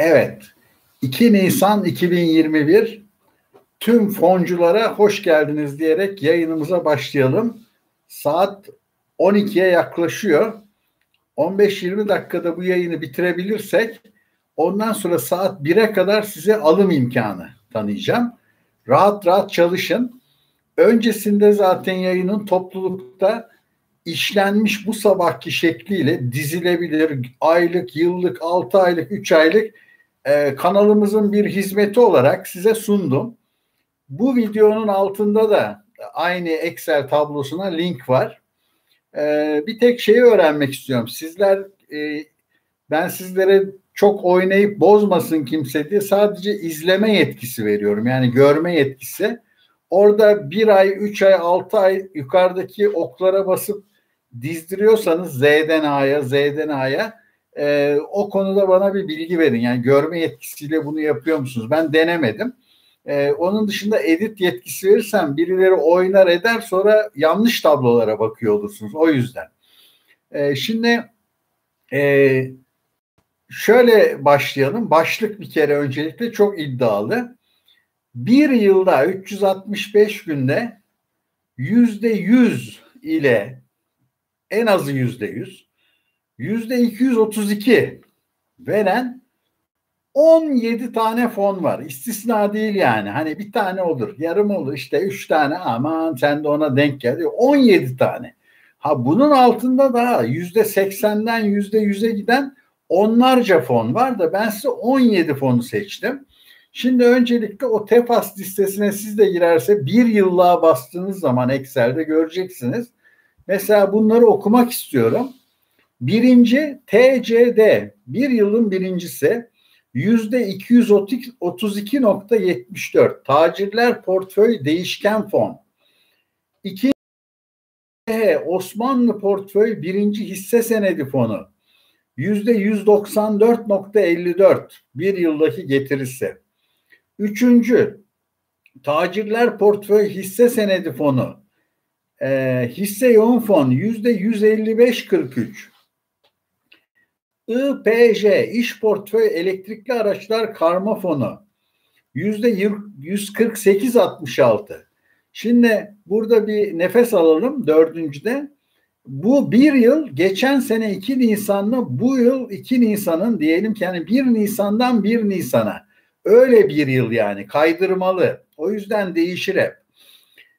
Evet. 2 Nisan 2021 tüm fonculara hoş geldiniz diyerek yayınımıza başlayalım. Saat 12'ye yaklaşıyor. 15-20 dakikada bu yayını bitirebilirsek ondan sonra saat 1'e kadar size alım imkanı tanıyacağım. Rahat rahat çalışın. Öncesinde zaten yayının toplulukta işlenmiş bu sabahki şekliyle dizilebilir aylık, yıllık, 6 aylık, 3 aylık e, kanalımızın bir hizmeti olarak size sundum. Bu videonun altında da aynı Excel tablosuna link var. E, bir tek şeyi öğrenmek istiyorum. Sizler e, ben sizlere çok oynayıp bozmasın kimse diye sadece izleme yetkisi veriyorum. Yani görme yetkisi. Orada bir ay, üç ay, altı ay yukarıdaki oklara basıp dizdiriyorsanız Z'den A'ya, Z'den A'ya e, o konuda bana bir bilgi verin. Yani görme yetkisiyle bunu yapıyor musunuz? Ben denemedim. E, onun dışında edit yetkisi verirsem birileri oynar eder sonra yanlış tablolara bakıyor olursunuz. O yüzden. E, şimdi e, şöyle başlayalım. Başlık bir kere öncelikle çok iddialı. Bir yılda 365 günde yüzde yüz ile en azı yüzde yüz 232 veren 17 tane fon var. İstisna değil yani. Hani bir tane olur, yarım olur, işte üç tane aman sen de ona denk geldi. 17 tane. Ha bunun altında da yüzde 80'den yüzde 100'e giden onlarca fon var da ben size 17 fonu seçtim. Şimdi öncelikle o TEFAS listesine siz de girerse bir yıllığa bastığınız zaman Excel'de göreceksiniz. Mesela bunları okumak istiyorum. Birinci TCD bir yılın birincisi yüzde 232.74 tacirler portföy değişken fon. İkinci Osmanlı portföy birinci hisse senedi fonu yüzde 194.54 bir yıldaki getirisi. Üçüncü tacirler portföy hisse senedi fonu e, hisse yoğun fon yüzde 155.43 IPJ iş portföy elektrikli araçlar karma fonu yüzde 148.66 Şimdi burada bir nefes alalım dördüncüde. Bu bir yıl geçen sene 2 Nisan'la bu yıl 2 Nisan'ın diyelim ki yani 1 Nisan'dan 1 Nisan'a öyle bir yıl yani kaydırmalı. O yüzden değişir hep.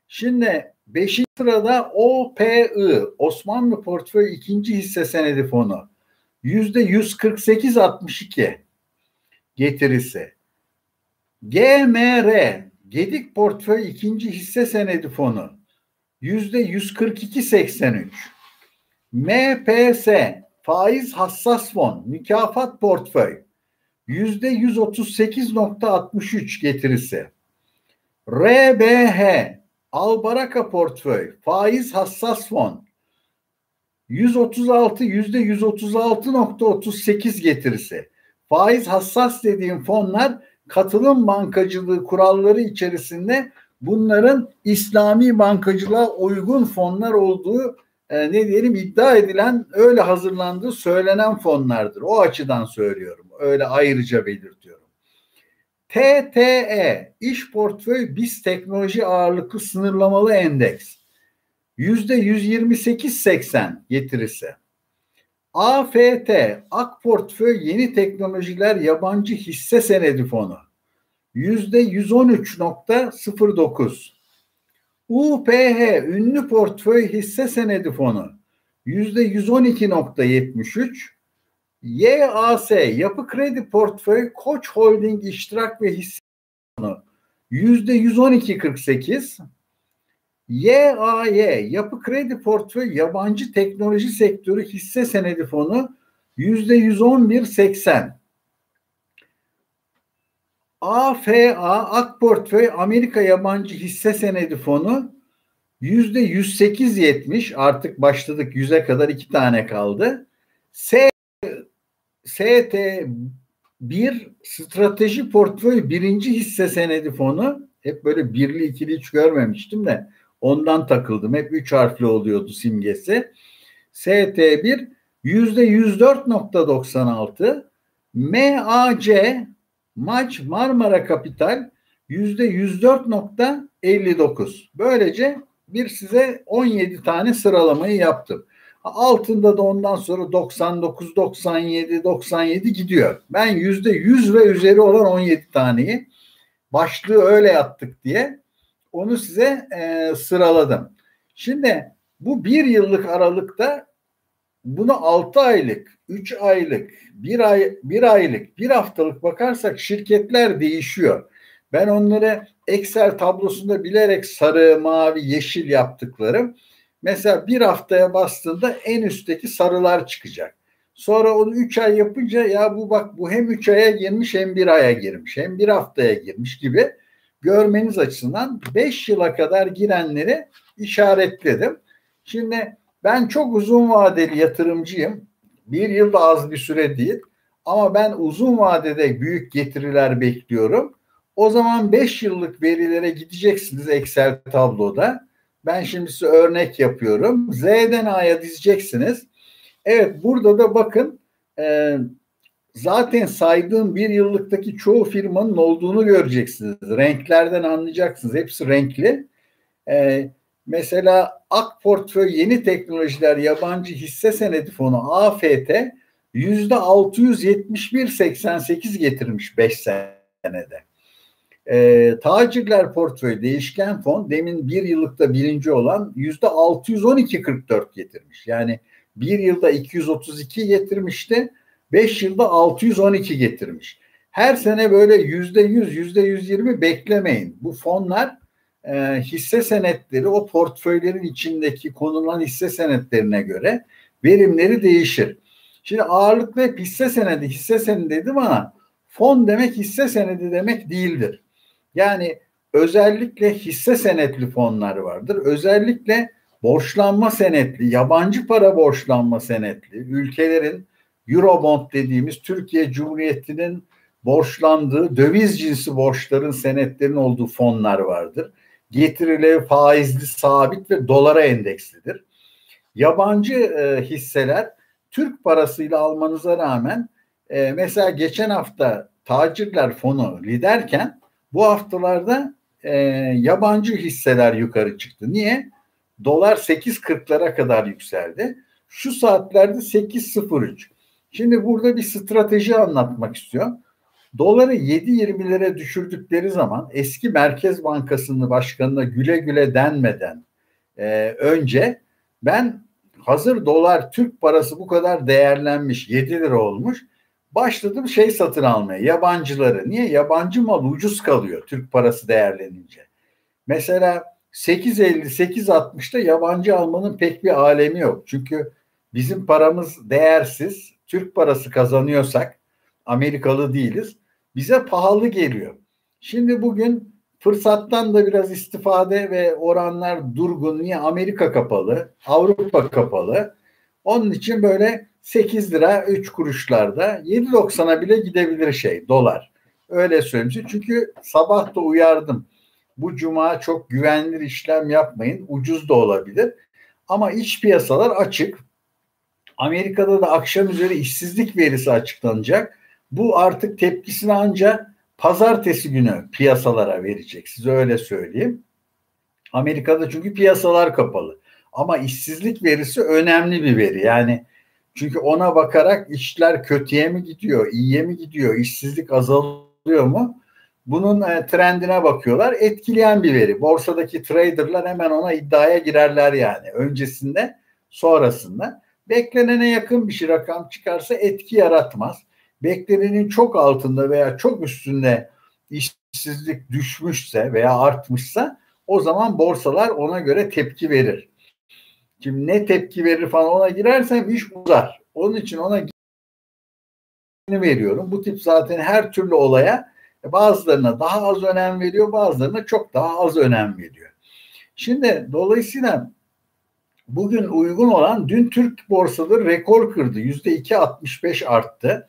Şimdi 5. sırada OPI Osmanlı Portföy ikinci hisse senedi fonu yüzde 148.62 getirisi. GMR Gedik Portföy ikinci hisse senedi fonu yüzde 142.83. MPS faiz hassas fon mükafat portföy yüzde 138.63 getirisi. RBH Albaraka portföy faiz hassas fon 136 yüzde 136.38 getirisi. Faiz hassas dediğim fonlar katılım bankacılığı kuralları içerisinde bunların İslami bankacılığa uygun fonlar olduğu e, ne diyelim iddia edilen öyle hazırlandığı söylenen fonlardır. O açıdan söylüyorum. Öyle ayrıca belirtiyorum. TTE İş Portföy BIS Teknoloji Ağırlıklı Sınırlamalı Endeks yüzde 128.80 getirisi. AFT Ak Portföy Yeni Teknolojiler Yabancı Hisse Senedi Fonu. Yüzde 113.09 UPH Ünlü Portföy Hisse Senedi Fonu. Yüzde 112.73 YAS Yapı Kredi Portföy Koç Holding İştirak ve Hisse Fonu. Yüzde 112.48 YAY Yapı Kredi Portföy Yabancı Teknoloji Sektörü Hisse Senedi Fonu yüzde 111.80 AFA Ak Portföy Amerika Yabancı Hisse Senedi Fonu yüzde 108.70 artık başladık yüze kadar iki tane kaldı. S ST 1 Strateji Portföy birinci hisse senedi fonu hep böyle birli ikili hiç görmemiştim de Ondan takıldım. Hep üç harfli oluyordu simgesi. ST1 yüzde 104.96 MAC Maç Marmara Kapital yüzde 104.59. Böylece bir size 17 tane sıralamayı yaptım. Altında da ondan sonra 99, 97, 97 gidiyor. Ben yüzde 100 ve üzeri olan 17 taneyi başlığı öyle yaptık diye onu size e, sıraladım. Şimdi bu bir yıllık aralıkta bunu 6 aylık, 3 aylık, 1 ay, bir aylık, bir haftalık bakarsak şirketler değişiyor. Ben onları Excel tablosunda bilerek sarı, mavi, yeşil yaptıklarım. Mesela bir haftaya bastığında en üstteki sarılar çıkacak. Sonra onu 3 ay yapınca ya bu bak bu hem 3 aya girmiş hem bir aya girmiş hem bir haftaya girmiş gibi görmeniz açısından 5 yıla kadar girenleri işaretledim. Şimdi ben çok uzun vadeli yatırımcıyım. Bir yıl da az bir süre değil. Ama ben uzun vadede büyük getiriler bekliyorum. O zaman 5 yıllık verilere gideceksiniz Excel tabloda. Ben şimdi size örnek yapıyorum. Z'den A'ya dizeceksiniz. Evet burada da bakın zaten saydığım bir yıllıktaki çoğu firmanın olduğunu göreceksiniz. Renklerden anlayacaksınız. Hepsi renkli. E, mesela Ak Portföy Yeni Teknolojiler Yabancı Hisse Senedi Fonu AFT yüzde 671.88 getirmiş 5 senede. E, tacirler portföy değişken fon demin bir yıllıkta birinci olan yüzde 612.44 getirmiş. Yani bir yılda 232 getirmişti. 5 yılda 612 getirmiş. Her sene böyle yüzde 100, yüzde 120 beklemeyin. Bu fonlar e, hisse senetleri o portföylerin içindeki konulan hisse senetlerine göre verimleri değişir. Şimdi ağırlıklı hep hisse senedi, hisse senedi dedim ama fon demek hisse senedi demek değildir. Yani özellikle hisse senetli fonlar vardır. Özellikle borçlanma senetli, yabancı para borçlanma senetli, ülkelerin Eurobond dediğimiz Türkiye Cumhuriyeti'nin borçlandığı döviz cinsi borçların senetlerin olduğu fonlar vardır. Getirileri faizli, sabit ve dolara endekslidir. Yabancı e, hisseler Türk parasıyla almanıza rağmen e, mesela geçen hafta tacirler fonu liderken bu haftalarda e, yabancı hisseler yukarı çıktı. Niye? Dolar 8.40'lara kadar yükseldi. Şu saatlerde 8.03. Şimdi burada bir strateji anlatmak istiyorum. Doları 7.20'lere düşürdükleri zaman eski Merkez Bankası'nın başkanına güle güle denmeden e, önce ben hazır dolar Türk parası bu kadar değerlenmiş 7 lira olmuş başladım şey satın almaya yabancıları. Niye? Yabancı mal ucuz kalıyor Türk parası değerlenince. Mesela 8.50 8.60'da yabancı almanın pek bir alemi yok. Çünkü bizim paramız değersiz. Türk parası kazanıyorsak Amerikalı değiliz. Bize pahalı geliyor. Şimdi bugün fırsattan da biraz istifade ve oranlar durgun. Niye? Amerika kapalı, Avrupa kapalı. Onun için böyle 8 lira 3 kuruşlarda 7.90'a bile gidebilir şey dolar. Öyle söyleyeyim. Çünkü sabah da uyardım. Bu cuma çok güvenilir işlem yapmayın. Ucuz da olabilir. Ama iç piyasalar açık. Amerika'da da akşam üzeri işsizlik verisi açıklanacak. Bu artık tepkisini ancak pazartesi günü piyasalara verecek. Size öyle söyleyeyim. Amerika'da çünkü piyasalar kapalı. Ama işsizlik verisi önemli bir veri. Yani çünkü ona bakarak işler kötüye mi gidiyor, iyiye mi gidiyor, işsizlik azalıyor mu? Bunun e, trendine bakıyorlar. Etkileyen bir veri. Borsadaki traderlar hemen ona iddiaya girerler yani. Öncesinde, sonrasında. Beklenene yakın bir şey rakam çıkarsa etki yaratmaz. Beklenenin çok altında veya çok üstünde işsizlik düşmüşse veya artmışsa o zaman borsalar ona göre tepki verir. Şimdi ne tepki verir falan ona girersem iş uzar. Onun için ona veriyorum. Bu tip zaten her türlü olaya bazılarına daha az önem veriyor, bazılarına çok daha az önem veriyor. Şimdi dolayısıyla bugün uygun olan dün Türk borsaları rekor kırdı. Yüzde iki 65 arttı.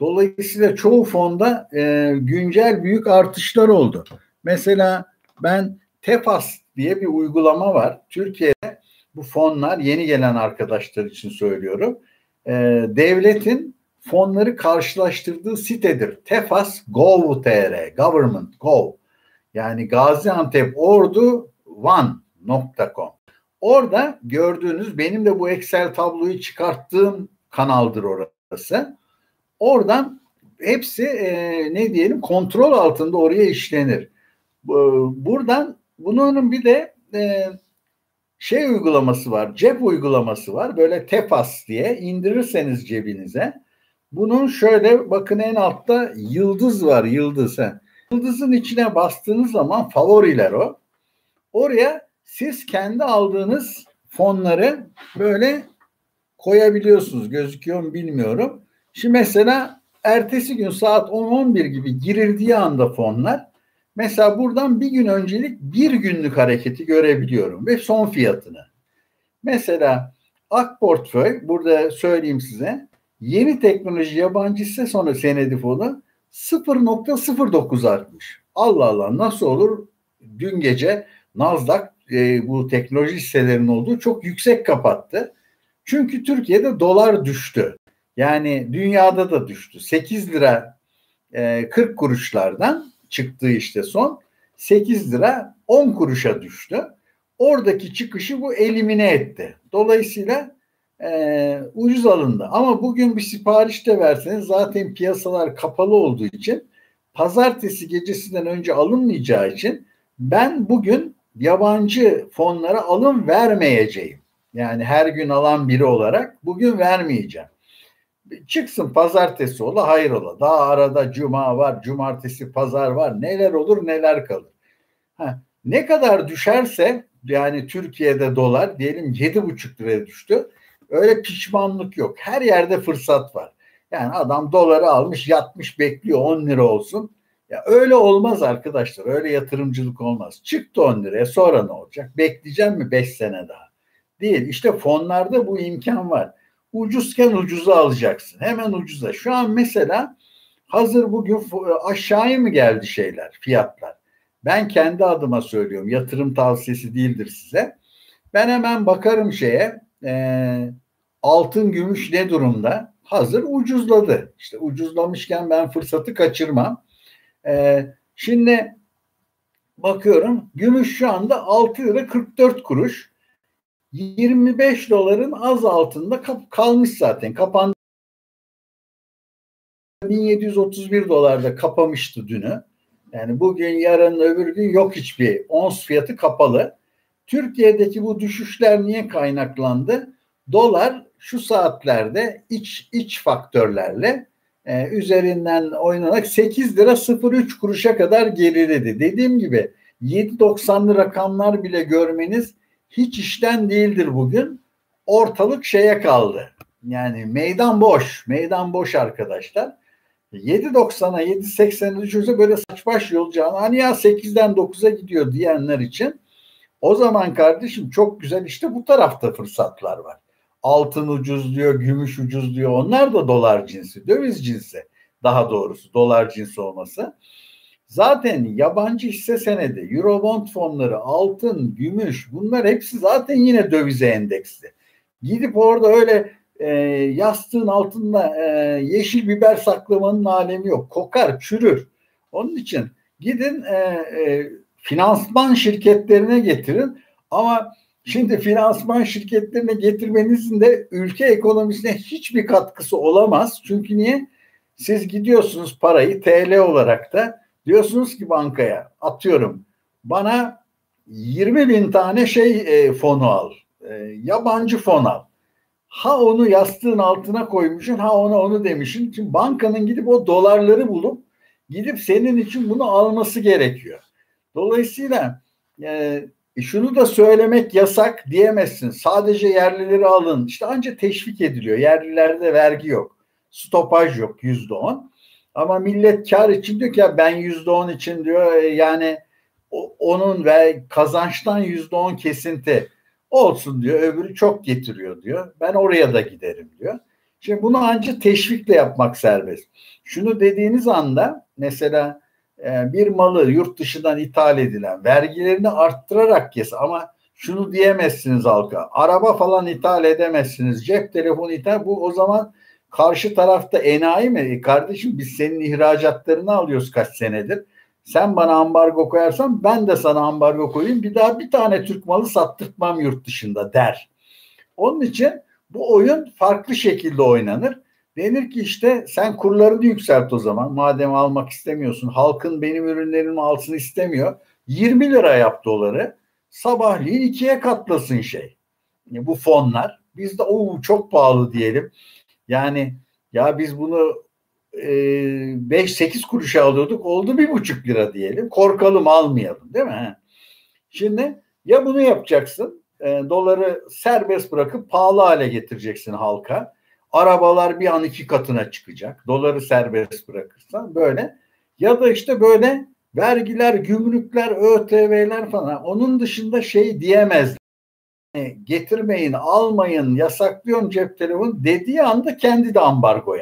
Dolayısıyla çoğu fonda e, güncel büyük artışlar oldu. Mesela ben Tefas diye bir uygulama var. Türkiye'de bu fonlar yeni gelen arkadaşlar için söylüyorum. E, devletin fonları karşılaştırdığı sitedir. Tefas Gov.tr, Government Gov. Yani Gaziantep Ordu One.com. Orada gördüğünüz benim de bu Excel tabloyu çıkarttığım kanaldır orası. Oradan hepsi e, ne diyelim kontrol altında oraya işlenir. Buradan bunun bir de e, şey uygulaması var, cep uygulaması var. Böyle Tefas diye indirirseniz cebinize. Bunun şöyle bakın en altta yıldız var, yıldız. He. Yıldızın içine bastığınız zaman favoriler o. Oraya siz kendi aldığınız fonları böyle koyabiliyorsunuz. Gözüküyor mu bilmiyorum. Şimdi mesela ertesi gün saat 10-11 gibi girildiği anda fonlar mesela buradan bir gün öncelik bir günlük hareketi görebiliyorum ve son fiyatını. Mesela Ak Portföy burada söyleyeyim size yeni teknoloji yabancı hisse sonra senedi fonu 0.09 artmış. Allah Allah nasıl olur? Dün gece Nasdaq e, bu teknoloji hisselerinin olduğu çok yüksek kapattı. Çünkü Türkiye'de dolar düştü. Yani dünyada da düştü. 8 lira e, 40 kuruşlardan çıktığı işte son 8 lira 10 kuruşa düştü. Oradaki çıkışı bu elimine etti. Dolayısıyla e, ucuz alındı. Ama bugün bir sipariş de verseniz zaten piyasalar kapalı olduğu için pazartesi gecesinden önce alınmayacağı için ben bugün yabancı fonlara alım vermeyeceğim. Yani her gün alan biri olarak bugün vermeyeceğim. Çıksın pazartesi ola hayır ola. Daha arada cuma var, cumartesi pazar var. Neler olur neler kalır. Ha, ne kadar düşerse yani Türkiye'de dolar diyelim yedi buçuk liraya düştü. Öyle pişmanlık yok. Her yerde fırsat var. Yani adam doları almış yatmış bekliyor 10 lira olsun. Ya öyle olmaz arkadaşlar. Öyle yatırımcılık olmaz. Çıktı 10 liraya sonra ne olacak? Bekleyeceğim mi 5 sene daha? Değil. İşte fonlarda bu imkan var. Ucuzken ucuza alacaksın. Hemen ucuza. Şu an mesela hazır bugün aşağıya mı geldi şeyler, fiyatlar? Ben kendi adıma söylüyorum. Yatırım tavsiyesi değildir size. Ben hemen bakarım şeye. E, altın, gümüş ne durumda? Hazır ucuzladı. İşte ucuzlamışken ben fırsatı kaçırmam. E, şimdi bakıyorum gümüş şu anda 6 lira 44 kuruş. 25 doların az altında kalmış zaten. Kapandı. 1731 dolarda kapamıştı dünü. Yani bugün, yarın, öbür gün yok hiçbir. Ons fiyatı kapalı. Türkiye'deki bu düşüşler niye kaynaklandı? Dolar şu saatlerde iç iç faktörlerle e, üzerinden oynanarak 8 lira 03 kuruşa kadar geriledi. Dediğim gibi 7.90'lı rakamlar bile görmeniz hiç işten değildir bugün. Ortalık şeye kaldı. Yani meydan boş. Meydan boş arkadaşlar. 7.90'a 7.80'e düşürse böyle saç baş yolacağını hani ya 8'den 9'a gidiyor diyenler için o zaman kardeşim çok güzel işte bu tarafta fırsatlar var. Altın ucuz diyor, gümüş ucuz diyor. Onlar da dolar cinsi, döviz cinsi. Daha doğrusu dolar cinsi olması. Zaten yabancı hisse senedi, Eurobond fonları, altın, gümüş bunlar hepsi zaten yine dövize endeksli. Gidip orada öyle e, yastığın altında e, yeşil biber saklamanın alemi yok. Kokar, çürür. Onun için gidin e, e, finansman şirketlerine getirin ama şimdi finansman şirketlerine getirmenizin de ülke ekonomisine hiçbir katkısı olamaz. Çünkü niye? Siz gidiyorsunuz parayı TL olarak da Diyorsunuz ki bankaya atıyorum bana 20 bin tane şey e, fonu al. E, yabancı fon al. Ha onu yastığın altına koymuşsun ha ona onu demişsin. Şimdi bankanın gidip o dolarları bulup gidip senin için bunu alması gerekiyor. Dolayısıyla e, şunu da söylemek yasak diyemezsin. Sadece yerlileri alın. İşte ancak teşvik ediliyor. Yerlilerde vergi yok. Stopaj yok yüzde on. Ama millet kar için diyor ki ya ben yüzde on için diyor e, yani onun ve kazançtan yüzde on kesinti olsun diyor. Öbürü çok getiriyor diyor. Ben oraya da giderim diyor. Şimdi bunu ancak teşvikle yapmak serbest. Şunu dediğiniz anda mesela e, bir malı yurt dışından ithal edilen vergilerini arttırarak kes ama şunu diyemezsiniz halka. Araba falan ithal edemezsiniz. Cep telefonu ithal bu o zaman Karşı tarafta enayi mi? E kardeşim biz senin ihracatlarını alıyoruz kaç senedir. Sen bana ambargo koyarsan ben de sana ambargo koyayım. Bir daha bir tane Türk malı sattırtmam yurt dışında der. Onun için bu oyun farklı şekilde oynanır. Denir ki işte sen kurlarını yükselt o zaman. Madem almak istemiyorsun. Halkın benim ürünlerimi alsın istemiyor. 20 lira yap doları. Sabahleyin ikiye katlasın şey. Bu fonlar. Biz de o çok pahalı diyelim. Yani ya biz bunu 5-8 e, kuruşa alıyorduk oldu bir buçuk lira diyelim. Korkalım almayalım değil mi? Şimdi ya bunu yapacaksın e, doları serbest bırakıp pahalı hale getireceksin halka. Arabalar bir an iki katına çıkacak. Doları serbest bırakırsan böyle. Ya da işte böyle vergiler, gümrükler, ÖTV'ler falan. Onun dışında şey diyemez. Getirmeyin, almayın, yasaklıyorum cep telefonu dediği anda kendi de ambargo.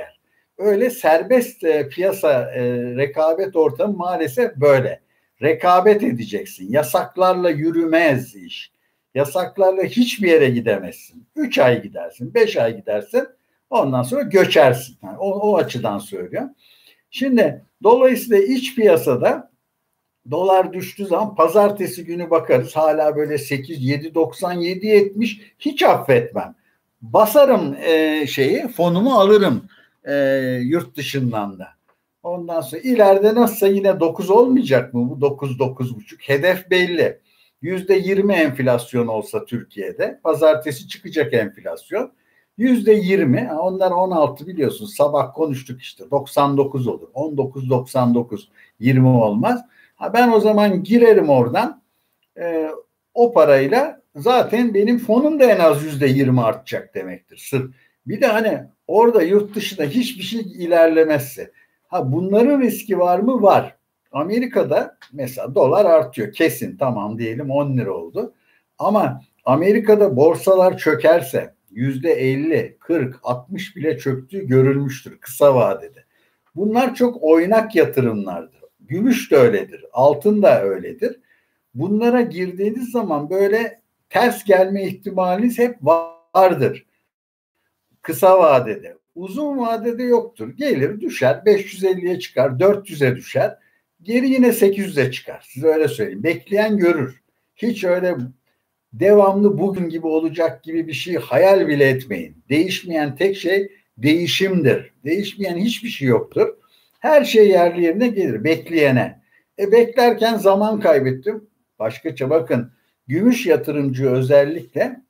Öyle serbest e, piyasa e, rekabet ortamı maalesef böyle. Rekabet edeceksin. Yasaklarla yürümez iş. Yasaklarla hiçbir yere gidemezsin. Üç ay gidersin, beş ay gidersin. Ondan sonra göçersin. Yani o, o açıdan söylüyorum. Şimdi dolayısıyla iç piyasada dolar düştüğü zaman pazartesi günü bakarız hala böyle 8 7 97 70 hiç affetmem. Basarım e, şeyi fonumu alırım e, yurt dışından da. Ondan sonra ileride nasılsa yine 9 olmayacak mı bu 9 9,5 hedef belli. Yüzde 20 enflasyon olsa Türkiye'de pazartesi çıkacak enflasyon. Yüzde 20 onlar 16 biliyorsun sabah konuştuk işte 99 olur 19 99 20 olmaz. Ha ben o zaman girerim oradan e, o parayla zaten benim fonum da en az yüzde 20 artacak demektir. Sırf bir de hani orada yurt dışında hiçbir şey ilerlemezse ha bunların riski var mı? Var. Amerika'da mesela dolar artıyor kesin tamam diyelim 10 lira oldu. Ama Amerika'da borsalar çökerse yüzde 50, 40, 60 bile çöktüğü görülmüştür kısa vadede. Bunlar çok oynak yatırımlardır. Gümüş de öyledir, altın da öyledir. Bunlara girdiğiniz zaman böyle ters gelme ihtimaliniz hep vardır. Kısa vadede. Uzun vadede yoktur. Gelir düşer 550'ye çıkar 400'e düşer. Geri yine 800'e çıkar. Size öyle söyleyeyim. Bekleyen görür. Hiç öyle devamlı bugün gibi olacak gibi bir şey hayal bile etmeyin. Değişmeyen tek şey değişimdir. Değişmeyen hiçbir şey yoktur. Her şey yerli yerine gelir bekleyene. E beklerken zaman kaybettim. Başkaça bakın gümüş yatırımcı özellikle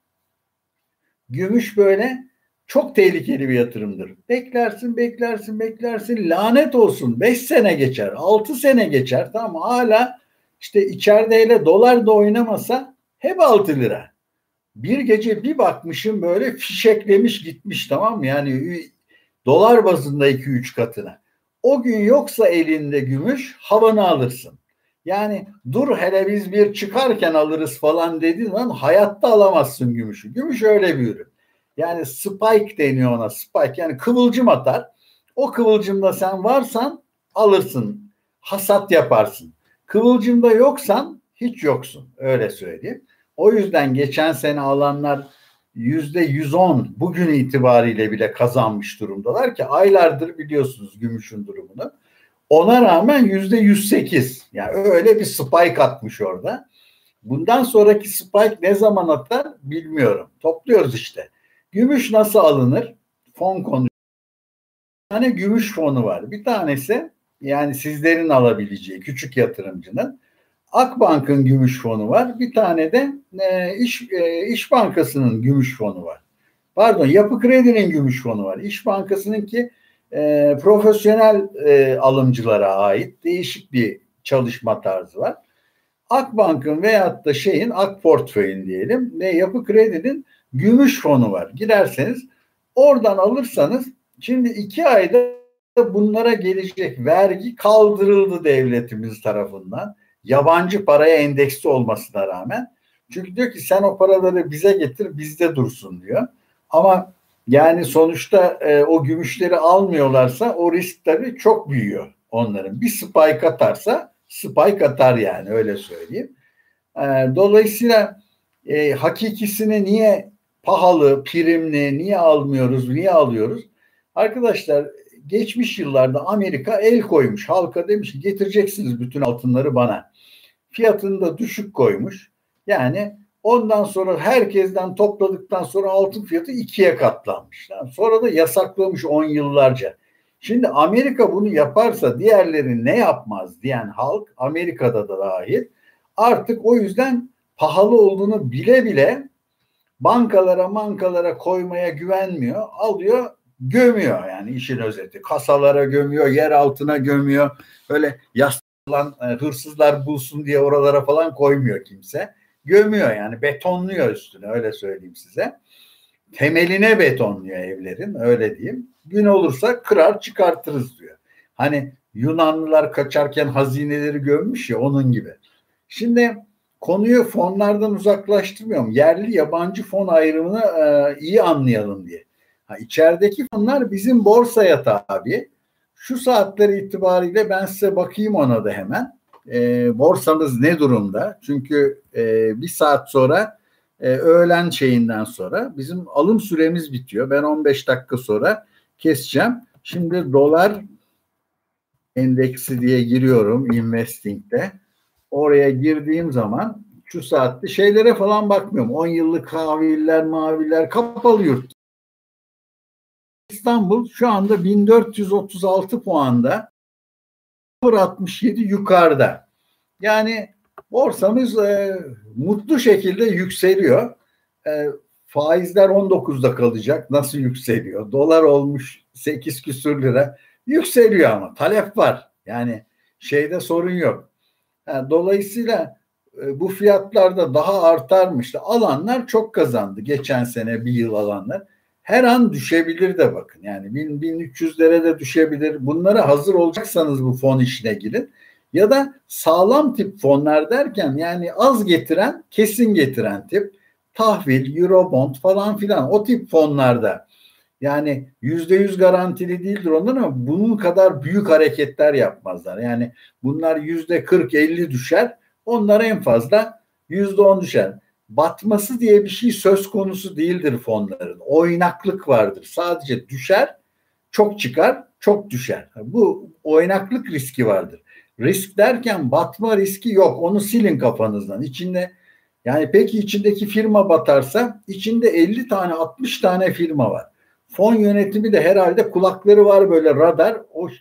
gümüş böyle çok tehlikeli bir yatırımdır. Beklersin, beklersin, beklersin. Lanet olsun. 5 sene geçer, 6 sene geçer. Tamam hala işte içeride hele dolar da oynamasa hep 6 lira. Bir gece bir bakmışım böyle fişeklemiş gitmiş tamam mı? Yani dolar bazında 2-3 katına. O gün yoksa elinde gümüş havanı alırsın. Yani dur hele biz bir çıkarken alırız falan dediğin zaman hayatta alamazsın gümüşü. Gümüş öyle bir ürün. Yani spike deniyor ona spike yani kıvılcım atar. O kıvılcımda sen varsan alırsın. Hasat yaparsın. Kıvılcımda yoksan hiç yoksun. Öyle söyleyeyim. O yüzden geçen sene alanlar yüzde 110 bugün itibariyle bile kazanmış durumdalar ki aylardır biliyorsunuz gümüşün durumunu. Ona rağmen yüzde 108 yani öyle bir spike atmış orada. Bundan sonraki spike ne zaman atar bilmiyorum. Topluyoruz işte. Gümüş nasıl alınır? Fon konu. Bir tane gümüş fonu var. Bir tanesi yani sizlerin alabileceği küçük yatırımcının Akbank'ın gümüş fonu var. Bir tane de e, İş, e, İş Bankası'nın gümüş fonu var. Pardon Yapı Kredi'nin gümüş fonu var. İş Bankası'nın ki e, profesyonel e, alımcılara ait değişik bir çalışma tarzı var. Akbank'ın veyahut da şeyin Ak Portföy'ün diyelim ve Yapı Kredi'nin gümüş fonu var. Giderseniz oradan alırsanız şimdi iki ayda bunlara gelecek vergi kaldırıldı devletimiz tarafından. Yabancı paraya endeksli olmasına rağmen. Çünkü diyor ki sen o paraları bize getir bizde dursun diyor. Ama yani sonuçta e, o gümüşleri almıyorlarsa o risk tabii çok büyüyor onların. Bir spike atarsa spike atar yani öyle söyleyeyim. E, dolayısıyla e, hakikisini niye pahalı, primli niye almıyoruz, niye alıyoruz? Arkadaşlar geçmiş yıllarda Amerika el koymuş. Halka demiş ki getireceksiniz bütün altınları bana. Fiyatını da düşük koymuş. Yani ondan sonra herkesten topladıktan sonra altın fiyatı ikiye katlanmış. Sonra da yasaklamış on yıllarca. Şimdi Amerika bunu yaparsa diğerleri ne yapmaz diyen halk Amerika'da da dahil artık o yüzden pahalı olduğunu bile bile bankalara mankalara koymaya güvenmiyor. Alıyor gömüyor yani işin özeti. Kasalara gömüyor, yer altına gömüyor. Öyle yaslan e, hırsızlar bulsun diye oralara falan koymuyor kimse. Gömüyor yani betonluyor üstüne öyle söyleyeyim size. Temeline betonluyor evlerin öyle diyeyim. Gün olursa kırar çıkartırız diyor. Hani Yunanlılar kaçarken hazineleri gömmüş ya onun gibi. Şimdi konuyu fonlardan uzaklaştırmıyorum. Yerli yabancı fon ayrımını e, iyi anlayalım diye. Ha, içerideki fonlar bizim borsaya tabi. Şu saatler itibariyle ben size bakayım ona da hemen. E, borsamız ne durumda? Çünkü e, bir saat sonra e, öğlen şeyinden sonra bizim alım süremiz bitiyor. Ben 15 dakika sonra keseceğim. Şimdi dolar endeksi diye giriyorum investing'de. Oraya girdiğim zaman şu saatte şeylere falan bakmıyorum. 10 yıllık kahviller, maviler kapalı yurt. İstanbul şu anda 1436 puanda 0.67 yukarıda. Yani borsamız e, mutlu şekilde yükseliyor. E, faizler 19'da kalacak. Nasıl yükseliyor? Dolar olmuş 8 küsür lira. Yükseliyor ama talep var. Yani şeyde sorun yok. Yani dolayısıyla e, bu fiyatlarda daha artarmış. Alanlar çok kazandı. Geçen sene bir yıl alanlar. Her an düşebilir de bakın. Yani 1300'lere de düşebilir. Bunlara hazır olacaksanız bu fon işine girin. Ya da sağlam tip fonlar derken yani az getiren, kesin getiren tip tahvil, eurobond falan filan o tip fonlarda yani yüzde yüz garantili değildir onlar ama bunun kadar büyük hareketler yapmazlar. Yani bunlar yüzde kırk elli düşer. Onlar en fazla yüzde on düşer. Batması diye bir şey söz konusu değildir fonların. Oynaklık vardır. Sadece düşer, çok çıkar, çok düşer. Bu oynaklık riski vardır. Risk derken batma riski yok. Onu silin kafanızdan. İçinde yani peki içindeki firma batarsa içinde 50 tane 60 tane firma var. Fon yönetimi de herhalde kulakları var böyle radar. O e,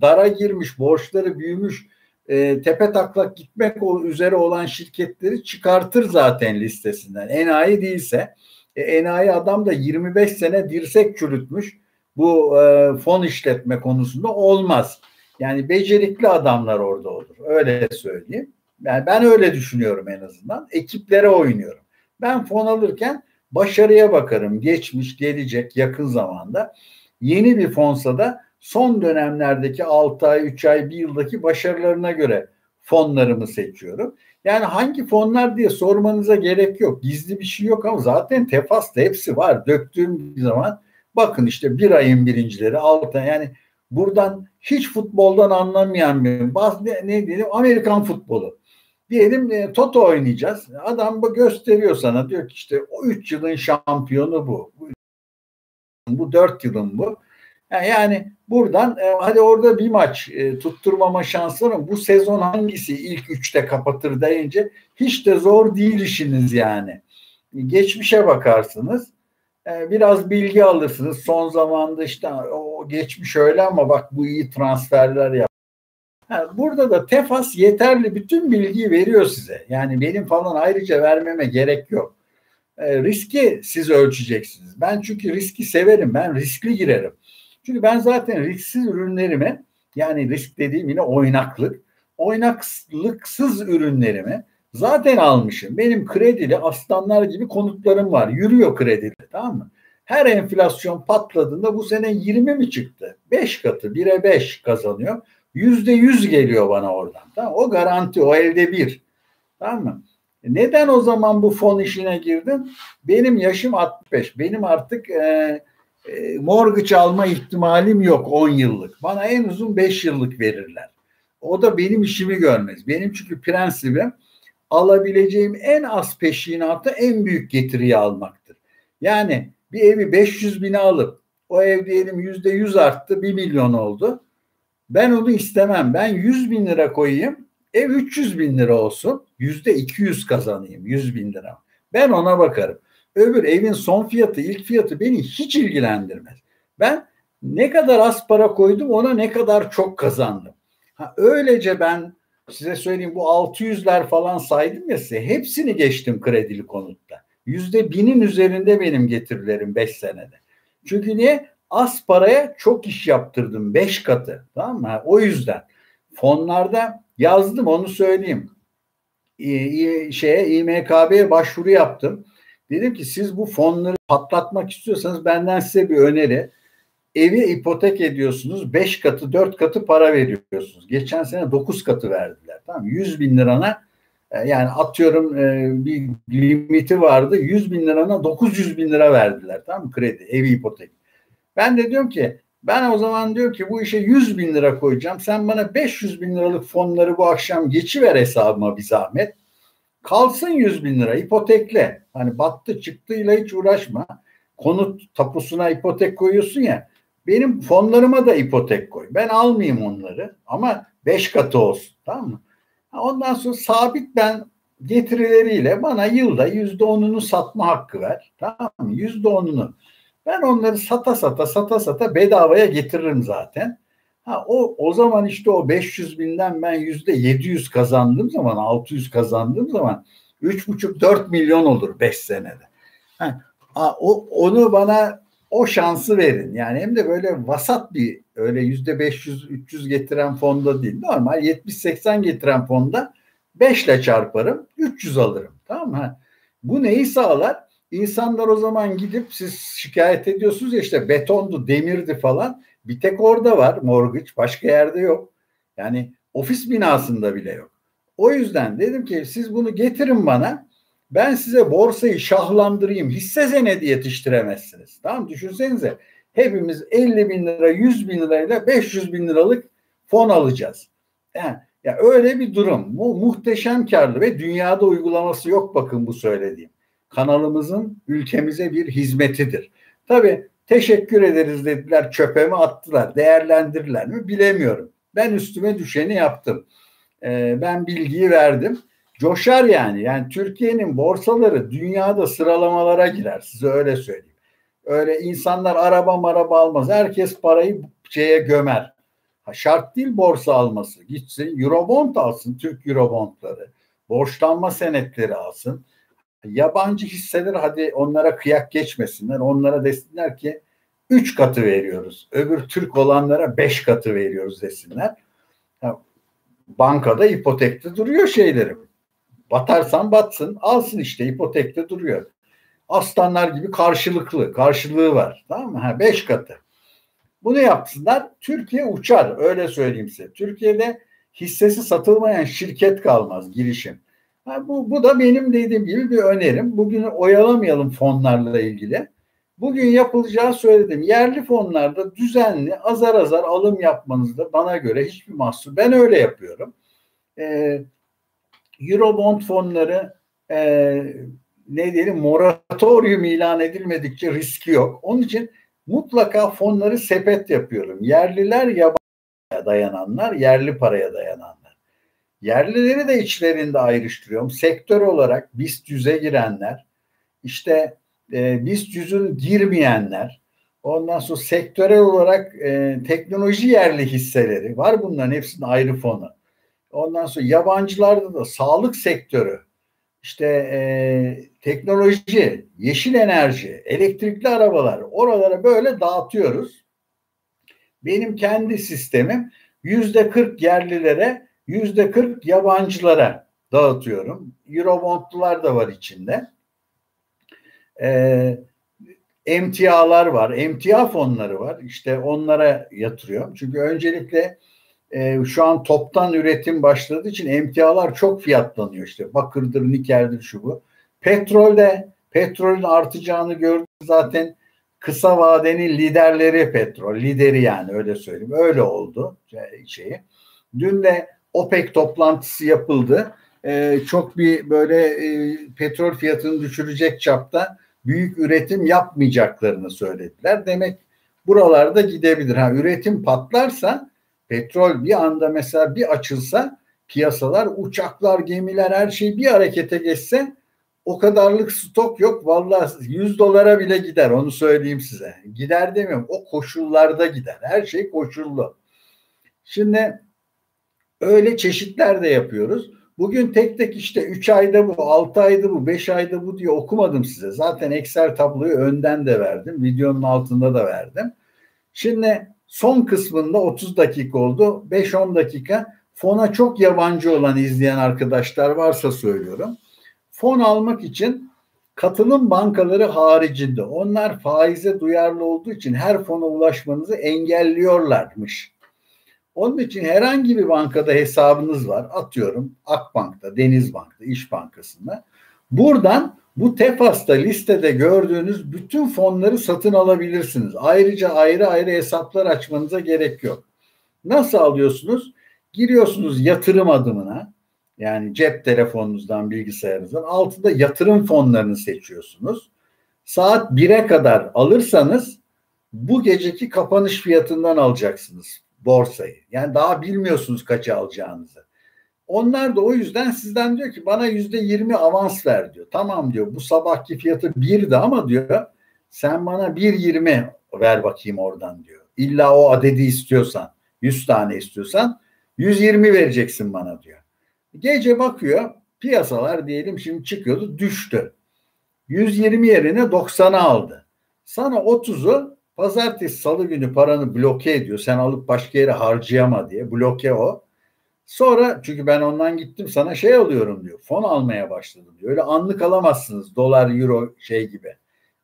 dara girmiş, borçları büyümüş, e, tepe taklak gitmek üzere olan şirketleri çıkartır zaten listesinden. Enayi değilse. E, enayi adam da 25 sene dirsek çürütmüş bu e, fon işletme konusunda olmaz. Yani becerikli adamlar orada olur. Öyle söyleyeyim. Yani ben öyle düşünüyorum en azından. Ekiplere oynuyorum. Ben fon alırken başarıya bakarım. Geçmiş, gelecek, yakın zamanda. Yeni bir fonsa da son dönemlerdeki 6 ay, 3 ay, 1 yıldaki başarılarına göre fonlarımı seçiyorum. Yani hangi fonlar diye sormanıza gerek yok. Gizli bir şey yok ama zaten tefasta hepsi var. Döktüğüm zaman bakın işte bir ayın birincileri altı yani buradan hiç futboldan anlamayan bir ne, ne diyelim Amerikan futbolu. Diyelim e, Toto oynayacağız. Adam bu gösteriyor sana diyor ki işte o 3 yılın şampiyonu bu. Bu 4 yılın bu. Yani, yani buradan e, hadi orada bir maç e, tutturmama ama bu sezon hangisi ilk üçte kapatır deyince hiç de zor değil işiniz yani. Geçmişe bakarsınız. E, biraz bilgi alırsınız. Son zamanda işte o geçmiş öyle ama bak bu iyi transferler yap. burada da Tefas yeterli bütün bilgiyi veriyor size. Yani benim falan ayrıca vermeme gerek yok. E, riski siz ölçeceksiniz. Ben çünkü riski severim. Ben riskli girerim. Çünkü ben zaten risksiz ürünlerimi yani risk dediğim yine oynaklık, oynaklıksız ürünlerimi zaten almışım. Benim kredili aslanlar gibi konutlarım var. Yürüyor kredili tamam mı? Her enflasyon patladığında bu sene 20 mi çıktı? 5 katı 1'e 5 kazanıyor. Yüzde yüz geliyor bana oradan. Tamam O garanti o elde bir. Tamam mı? Neden o zaman bu fon işine girdin? Benim yaşım 65. Benim artık e, e, mortgage alma ihtimalim yok 10 yıllık. Bana en uzun 5 yıllık verirler. O da benim işimi görmez. Benim çünkü prensibim alabileceğim en az peşinatı en büyük getiriyi almaktır. Yani bir evi 500 bine alıp O ev diyelim yüzde yüz arttı, bir milyon oldu. Ben onu istemem. Ben 100 bin lira koyayım, ev 300 bin lira olsun. Yüzde 200 kazanayım, 100 bin lira. Ben ona bakarım. Öbür evin son fiyatı, ilk fiyatı beni hiç ilgilendirmez. Ben ne kadar az para koydum ona ne kadar çok kazandım. Ha, öylece ben size söyleyeyim bu 600'ler falan saydım ya size hepsini geçtim kredili konutta. Yüzde binin üzerinde benim getirilerim 5 senede. Çünkü niye? Az paraya çok iş yaptırdım 5 katı. Tamam mı? O yüzden fonlarda yazdım onu söyleyeyim. İ, şeye İMKB'ye başvuru yaptım. Dedim ki siz bu fonları patlatmak istiyorsanız benden size bir öneri evi ipotek ediyorsunuz. 5 katı 4 katı para veriyorsunuz. Geçen sene 9 katı verdiler. Tamam 100 bin lirana e, yani atıyorum e, bir limiti vardı. 100 bin lirana 900 bin lira verdiler. Tamam? Kredi, evi ipotek. Ben de diyorum ki ben o zaman diyor ki bu işe 100 bin lira koyacağım. Sen bana 500 bin liralık fonları bu akşam geçiver hesabıma bir zahmet. Kalsın 100 bin lira ipotekle. Hani battı çıktığıyla hiç uğraşma. Konut tapusuna ipotek koyuyorsun ya. Benim fonlarıma da ipotek koy. Ben almayayım onları ama beş katı olsun. Tamam mı? Ondan sonra sabit ben getirileriyle bana yılda yüzde onunu satma hakkı ver. Tamam mı? Yüzde onunu. Ben onları sata sata sata sata bedavaya getiririm zaten. Ha, o, o zaman işte o 500 binden ben yüzde 700 kazandığım zaman 600 kazandığım zaman 3,5-4 milyon olur 5 senede. Ha, o, onu bana o şansı verin. Yani hem de böyle vasat bir öyle yüzde 500-300 getiren fonda değil. Normal 70-80 getiren fonda 5 ile çarparım 300 alırım. Tamam mı? Bu neyi sağlar? İnsanlar o zaman gidip siz şikayet ediyorsunuz ya işte betondu, demirdi falan. Bir tek orada var mortgage, başka yerde yok. Yani ofis binasında bile yok. O yüzden dedim ki siz bunu getirin bana. Ben size borsayı şahlandırayım. Hisse senedi yetiştiremezsiniz. Tamam Düşünsenize hepimiz 50 bin lira 100 bin lirayla 500 bin liralık fon alacağız. Yani, ya öyle bir durum. Bu muhteşem karlı ve dünyada uygulaması yok bakın bu söylediğim. Kanalımızın ülkemize bir hizmetidir. Tabi teşekkür ederiz dediler çöpe mi attılar değerlendirirler mi bilemiyorum. Ben üstüme düşeni yaptım. Ee, ben bilgiyi verdim coşar yani. Yani Türkiye'nin borsaları dünyada sıralamalara girer. Size öyle söyleyeyim. Öyle insanlar araba maraba almaz. Herkes parayı şeye gömer. Ha, şart değil borsa alması. Gitsin Eurobond alsın. Türk Eurobondları. Borçlanma senetleri alsın. Yabancı hisseler hadi onlara kıyak geçmesinler. Onlara desinler ki 3 katı veriyoruz. Öbür Türk olanlara 5 katı veriyoruz desinler. Bankada ipotekte duruyor şeylerim. Batarsan batsın alsın işte ipotekte duruyor. Aslanlar gibi karşılıklı karşılığı var tamam mı? Ha, beş katı. Bunu yapsınlar Türkiye uçar öyle söyleyeyim size. Türkiye'de hissesi satılmayan şirket kalmaz girişim. Ha, bu, bu da benim dediğim gibi bir önerim. Bugün oyalamayalım fonlarla ilgili. Bugün yapılacağı söyledim. Yerli fonlarda düzenli azar azar alım yapmanızda bana göre hiçbir mahsur. Ben öyle yapıyorum. Ee, Eurobond fonları e, ne diyelim moratorium ilan edilmedikçe riski yok. Onun için mutlaka fonları sepet yapıyorum. Yerliler yabancıya dayananlar, yerli paraya dayananlar. Yerlileri de içlerinde ayrıştırıyorum. Sektör olarak BIST 100'e girenler, işte e, BIST 100'ün girmeyenler, ondan sonra sektörel olarak e, teknoloji yerli hisseleri var bunların hepsinin ayrı fonu. Ondan sonra yabancılarda da sağlık sektörü, işte e, teknoloji, yeşil enerji, elektrikli arabalar oralara böyle dağıtıyoruz. Benim kendi sistemim yüzde 40 yerlilere, yüzde 40 yabancılara dağıtıyorum. Eurobondlar da var içinde. E, emtialar var, emtia fonları var. İşte onlara yatırıyorum. Çünkü öncelikle e, şu an toptan üretim başladığı için emtialar çok fiyatlanıyor işte bakırdır, nikeldir şu bu. Petrolde petrolün artacağını gördük zaten kısa vadenin liderleri petrol, lideri yani öyle söyleyeyim. Öyle oldu şeyi. Dün de OPEC toplantısı yapıldı. Ee, çok bir böyle e, petrol fiyatını düşürecek çapta büyük üretim yapmayacaklarını söylediler. Demek buralarda gidebilir. Ha, üretim patlarsa petrol bir anda mesela bir açılsa piyasalar, uçaklar, gemiler her şey bir harekete geçse o kadarlık stok yok. Vallahi 100 dolara bile gider onu söyleyeyim size. Gider demiyorum. O koşullarda gider. Her şey koşullu. Şimdi öyle çeşitler de yapıyoruz. Bugün tek tek işte 3 ayda bu, 6 ayda bu, 5 ayda bu diye okumadım size. Zaten Excel tabloyu önden de verdim. Videonun altında da verdim. Şimdi son kısmında 30 dakika oldu. 5-10 dakika fona çok yabancı olan izleyen arkadaşlar varsa söylüyorum. Fon almak için katılım bankaları haricinde onlar faize duyarlı olduğu için her fona ulaşmanızı engelliyorlarmış. Onun için herhangi bir bankada hesabınız var. Atıyorum Akbank'ta, Denizbank'ta, İş Bankası'nda. Buradan bu TEFAS'ta listede gördüğünüz bütün fonları satın alabilirsiniz. Ayrıca ayrı ayrı hesaplar açmanıza gerek yok. Nasıl alıyorsunuz? Giriyorsunuz yatırım adımına. Yani cep telefonunuzdan, bilgisayarınızdan altında yatırım fonlarını seçiyorsunuz. Saat 1'e kadar alırsanız bu geceki kapanış fiyatından alacaksınız borsayı. Yani daha bilmiyorsunuz kaça alacağınızı. Onlar da o yüzden sizden diyor ki bana yüzde yirmi avans ver diyor. Tamam diyor bu sabahki fiyatı birdi ama diyor sen bana bir yirmi ver bakayım oradan diyor. İlla o adedi istiyorsan yüz tane istiyorsan yüz yirmi vereceksin bana diyor. Gece bakıyor piyasalar diyelim şimdi çıkıyordu düştü. 120 yerine 90'a aldı. Sana 30'u pazartesi salı günü paranı bloke ediyor. Sen alıp başka yere harcayama diye. Bloke o. Sonra çünkü ben ondan gittim sana şey alıyorum diyor. Fon almaya başladım diyor. Öyle anlık alamazsınız. Dolar, euro şey gibi.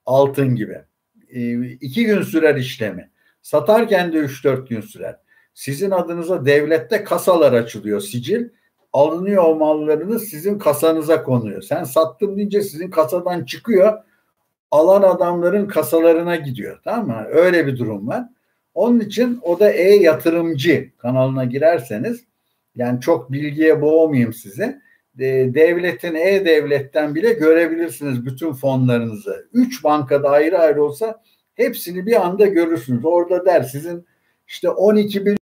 Altın gibi. E, iki gün sürer işlemi. Satarken de 3-4 gün sürer. Sizin adınıza devlette kasalar açılıyor sicil. Alınıyor o mallarınız sizin kasanıza konuyor. Sen sattım deyince sizin kasadan çıkıyor. Alan adamların kasalarına gidiyor. Tamam mı? Öyle bir durum var. Onun için o da e-yatırımcı kanalına girerseniz yani çok bilgiye boğmayayım size. Devletin e-devletten bile görebilirsiniz bütün fonlarınızı. Üç bankada ayrı ayrı olsa hepsini bir anda görürsünüz. Orada der sizin işte 12 bin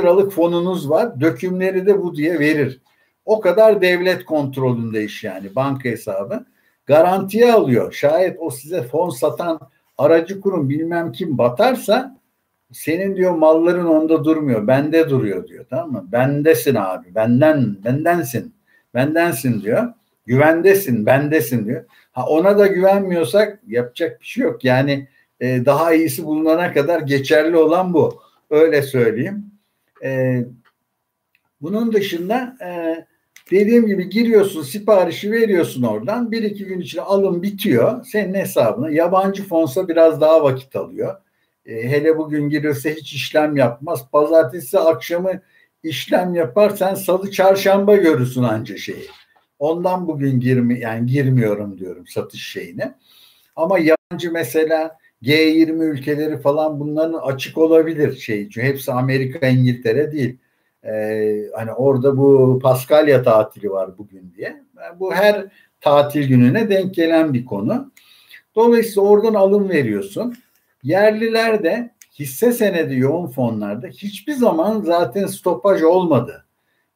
liralık fonunuz var. Dökümleri de bu diye verir. O kadar devlet kontrolünde iş yani banka hesabı. Garantiye alıyor. Şayet o size fon satan aracı kurum bilmem kim batarsa senin diyor malların onda durmuyor. Bende duruyor diyor. Tamam mı? Bendesin abi. Benden, bendensin. Bendensin diyor. Güvendesin, bendesin diyor. Ha ona da güvenmiyorsak yapacak bir şey yok. Yani e, daha iyisi bulunana kadar geçerli olan bu. Öyle söyleyeyim. E, bunun dışında e, dediğim gibi giriyorsun siparişi veriyorsun oradan. Bir iki gün içinde alım bitiyor. Senin hesabına yabancı fonsa biraz daha vakit alıyor. E, hele bugün girirse hiç işlem yapmaz. Pazartesi akşamı işlem yapar. Sen salı çarşamba görürsün anca şeyi. Ondan bugün girmi yani girmiyorum diyorum satış şeyine. Ama yabancı mesela G20 ülkeleri falan bunların açık olabilir şey. Çünkü hepsi Amerika, İngiltere değil. Ee, hani orada bu Paskalya tatili var bugün diye. Yani bu her tatil gününe denk gelen bir konu. Dolayısıyla oradan alım veriyorsun. Yerliler de hisse senedi yoğun fonlarda hiçbir zaman zaten stopaj olmadı.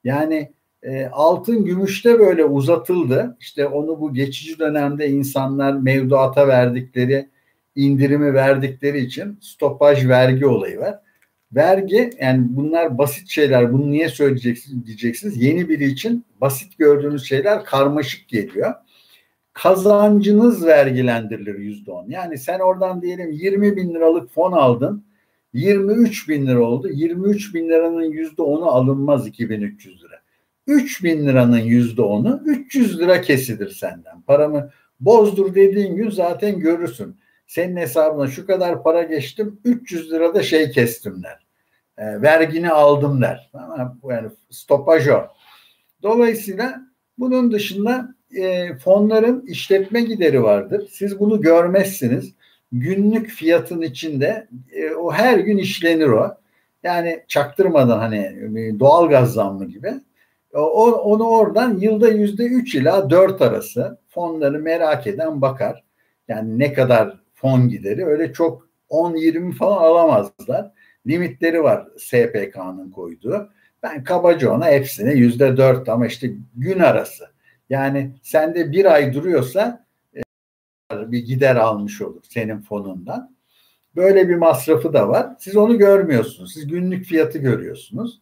Yani e, altın gümüşte böyle uzatıldı. İşte onu bu geçici dönemde insanlar mevduata verdikleri indirimi verdikleri için stopaj vergi olayı var. Vergi yani bunlar basit şeyler. Bunu niye söyleyeceksiniz diyeceksiniz. Yeni biri için basit gördüğünüz şeyler karmaşık geliyor kazancınız vergilendirilir yüzde on. Yani sen oradan diyelim 20 bin liralık fon aldın. 23 bin lira oldu. 23 bin liranın yüzde onu alınmaz 2300 lira. 3 bin liranın yüzde onu 300 lira kesilir senden. Paramı bozdur dediğin gün zaten görürsün. Senin hesabına şu kadar para geçtim 300 lira da şey kestim der. E, vergini aldım der. Ama yani stopaj o. Dolayısıyla bunun dışında e, fonların işletme gideri vardır. Siz bunu görmezsiniz. Günlük fiyatın içinde e, o her gün işlenir o. Yani çaktırmadan hani e, doğal gaz zammı gibi. O, onu oradan yılda yüzde üç ila dört arası fonları merak eden bakar. Yani ne kadar fon gideri öyle çok 10-20 falan alamazlar. Limitleri var SPK'nın koyduğu. Ben kabaca ona hepsine yüzde dört ama işte gün arası. Yani sende bir ay duruyorsa e, bir gider almış olur senin fonundan. Böyle bir masrafı da var. Siz onu görmüyorsunuz. Siz günlük fiyatı görüyorsunuz.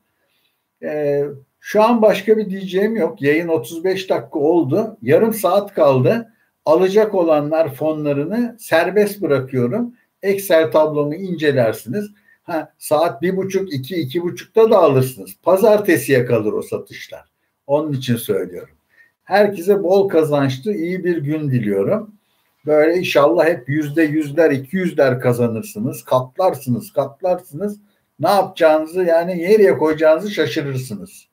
Ee, şu an başka bir diyeceğim yok. Yayın 35 dakika oldu. Yarım saat kaldı. Alacak olanlar fonlarını serbest bırakıyorum. Excel tablomu incelersiniz. Ha, saat bir buçuk, iki, iki buçukta da alırsınız. Pazartesiye kalır o satışlar. Onun için söylüyorum. Herkese bol kazançlı, iyi bir gün diliyorum. Böyle inşallah hep yüzde yüzler, iki yüzler kazanırsınız. Katlarsınız, katlarsınız. Ne yapacağınızı yani nereye koyacağınızı şaşırırsınız.